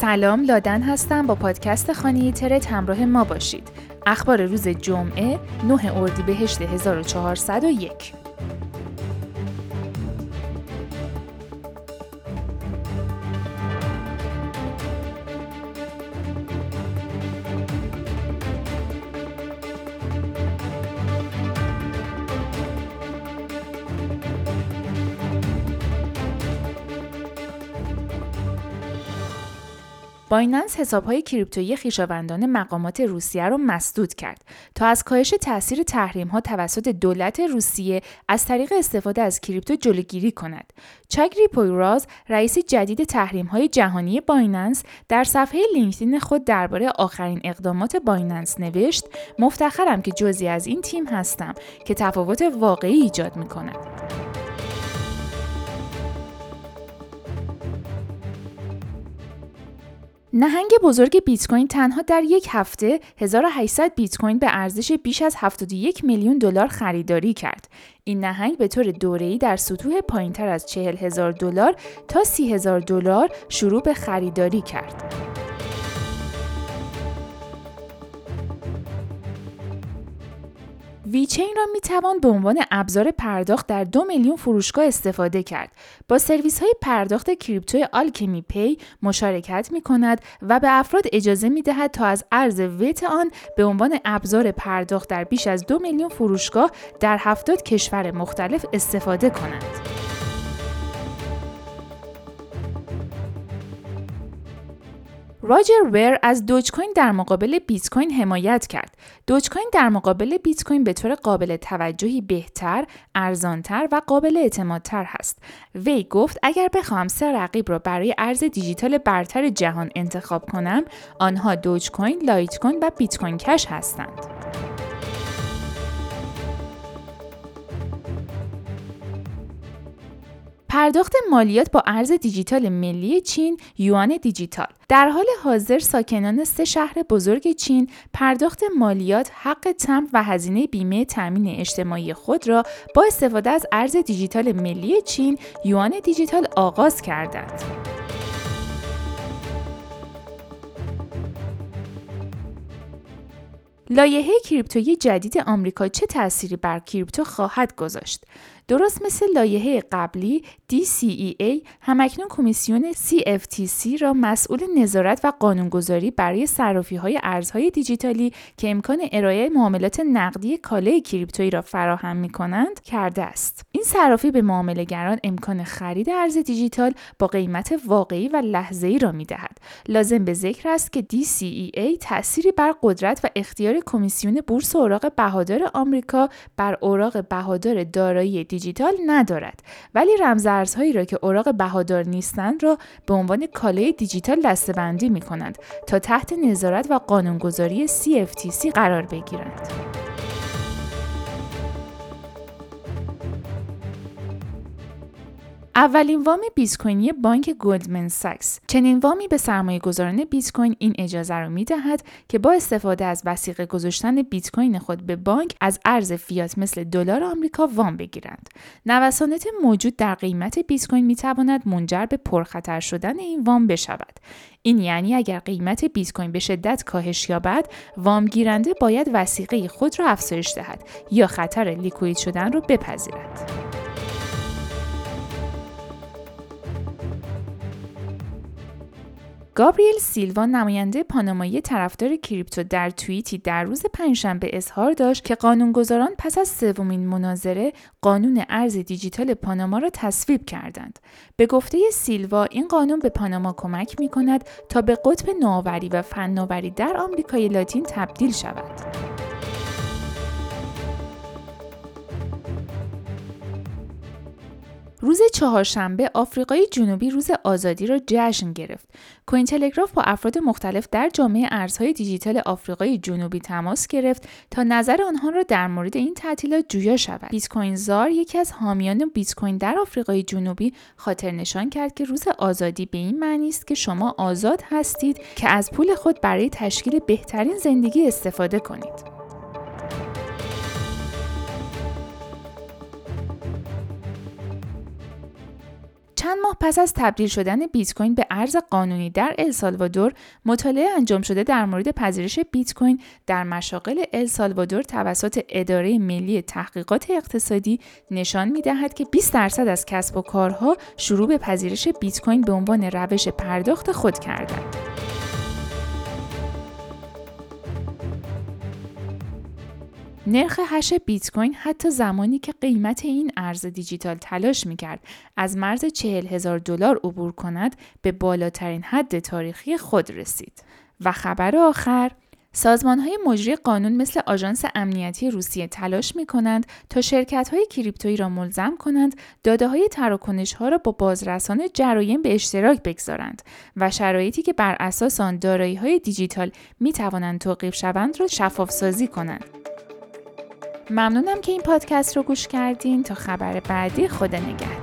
سلام لادن هستم با پادکست خانه ترت همراه ما باشید. اخبار روز جمعه 9 اردیبهشت 1401 بایننس حسابهای کریپتویی خویشاوندان مقامات روسیه را مسدود کرد تا از کاهش تاثیر تحریم ها توسط دولت روسیه از طریق استفاده از کریپتو جلوگیری کند. چاگری پویراز رئیس جدید تحریم های جهانی بایننس در صفحه لینکدین خود درباره آخرین اقدامات بایننس نوشت مفتخرم که جزئی از این تیم هستم که تفاوت واقعی ایجاد می کند. نهنگ بزرگ بیت کوین تنها در یک هفته 1800 بیت کوین به ارزش بیش از 71 میلیون دلار خریداری کرد. این نهنگ به طور دوره‌ای در سطوح پایینتر از 40 هزار دلار تا 30 هزار دلار شروع به خریداری کرد. ویچین را می توان به عنوان ابزار پرداخت در دو میلیون فروشگاه استفاده کرد. با سرویس های پرداخت کریپتو Alchemy Pay مشارکت می کند و به افراد اجازه می دهد تا از ارز ویت آن به عنوان ابزار پرداخت در بیش از دو میلیون فروشگاه در هفتاد کشور مختلف استفاده کنند. راجر ویر از دوج کوین در مقابل بیت کوین حمایت کرد. دوج کوین در مقابل بیت کوین به طور قابل توجهی بهتر، ارزانتر و قابل اعتمادتر هست. وی گفت اگر بخواهم سه رقیب را برای ارز دیجیتال برتر جهان انتخاب کنم، آنها دوج کوین، لایت کوین و بیت کوین کش هستند. پرداخت مالیات با ارز دیجیتال ملی چین یوان دیجیتال در حال حاضر ساکنان سه شهر بزرگ چین پرداخت مالیات، حق تمبر و هزینه بیمه تامین اجتماعی خود را با استفاده از ارز دیجیتال ملی چین یوان دیجیتال آغاز کردند. لایحه کریپتویی جدید آمریکا چه تأثیری بر کریپتو خواهد گذاشت؟ درست مثل لایحه قبلی DCEA همکنون کمیسیون CFTC را مسئول نظارت و قانونگذاری برای صرافی های ارزهای دیجیتالی که امکان ارائه معاملات نقدی کالای کریپتویی را فراهم می کنند کرده است. این صرافی به معاملهگران امکان خرید ارز دیجیتال با قیمت واقعی و لحظه‌ای را می دهد. لازم به ذکر است که DCEA تأثیری بر قدرت و اختیار کمیسیون بورس اوراق بهادار آمریکا بر اوراق بهادار دارایی دیجیتال ندارد ولی رمزارزهایی را که اوراق بهادار نیستند را به عنوان کالای دیجیتال دستبندی می کنند تا تحت نظارت و قانونگذاری CFTC قرار بگیرند. اولین وام بیت کوینی بانک گلدمن ساکس چنین وامی به سرمایه گذاران بیت کوین این اجازه را می دهد که با استفاده از وثیقه گذاشتن بیت کوین خود به بانک از ارز فیات مثل دلار آمریکا وام بگیرند. نوسانات موجود در قیمت بیت کوین می تواند منجر به پرخطر شدن این وام بشود. این یعنی اگر قیمت بیت کوین به شدت کاهش یابد وام گیرنده باید وثیقه خود را افزایش دهد یا خطر لیکوید شدن را بپذیرد. گابریل سیلوا نماینده پانامایی طرفدار کریپتو در توییتی در روز پنجشنبه اظهار داشت که قانونگذاران پس از سومین مناظره قانون ارز دیجیتال پاناما را تصویب کردند. به گفته سیلوا این قانون به پاناما کمک می کند تا به قطب نوآوری و فناوری در آمریکای لاتین تبدیل شود. روز چهارشنبه آفریقای جنوبی روز آزادی را جشن گرفت. کوین تلگراف با افراد مختلف در جامعه ارزهای دیجیتال آفریقای جنوبی تماس گرفت تا نظر آنها را در مورد این تعطیلات جویا شود. بیت کوین زار یکی از حامیان بیت کوین در آفریقای جنوبی خاطر نشان کرد که روز آزادی به این معنی است که شما آزاد هستید که از پول خود برای تشکیل بهترین زندگی استفاده کنید. چند ماه پس از تبدیل شدن بیت کوین به ارز قانونی در السالوادور مطالعه انجام شده در مورد پذیرش بیت کوین در مشاغل السالوادور توسط اداره ملی تحقیقات اقتصادی نشان می‌دهد که 20 درصد از کسب و کارها شروع به پذیرش بیت کوین به عنوان روش پرداخت خود کردند. نرخ هش بیت کوین حتی زمانی که قیمت این ارز دیجیتال تلاش می‌کرد از مرز چهل هزار دلار عبور کند به بالاترین حد تاریخی خود رسید. و خبر آخر سازمان های مجری قانون مثل آژانس امنیتی روسیه تلاش می کنند تا شرکت های کریپتویی را ملزم کنند داده های تراکنش ها را با بازرسان جرایم به اشتراک بگذارند و شرایطی که بر اساس آن دارایی های دیجیتال می توانند توقیف شوند را شفاف سازی کنند. ممنونم که این پادکست رو گوش کردین. تا خبر بعدی خدا نگهدار.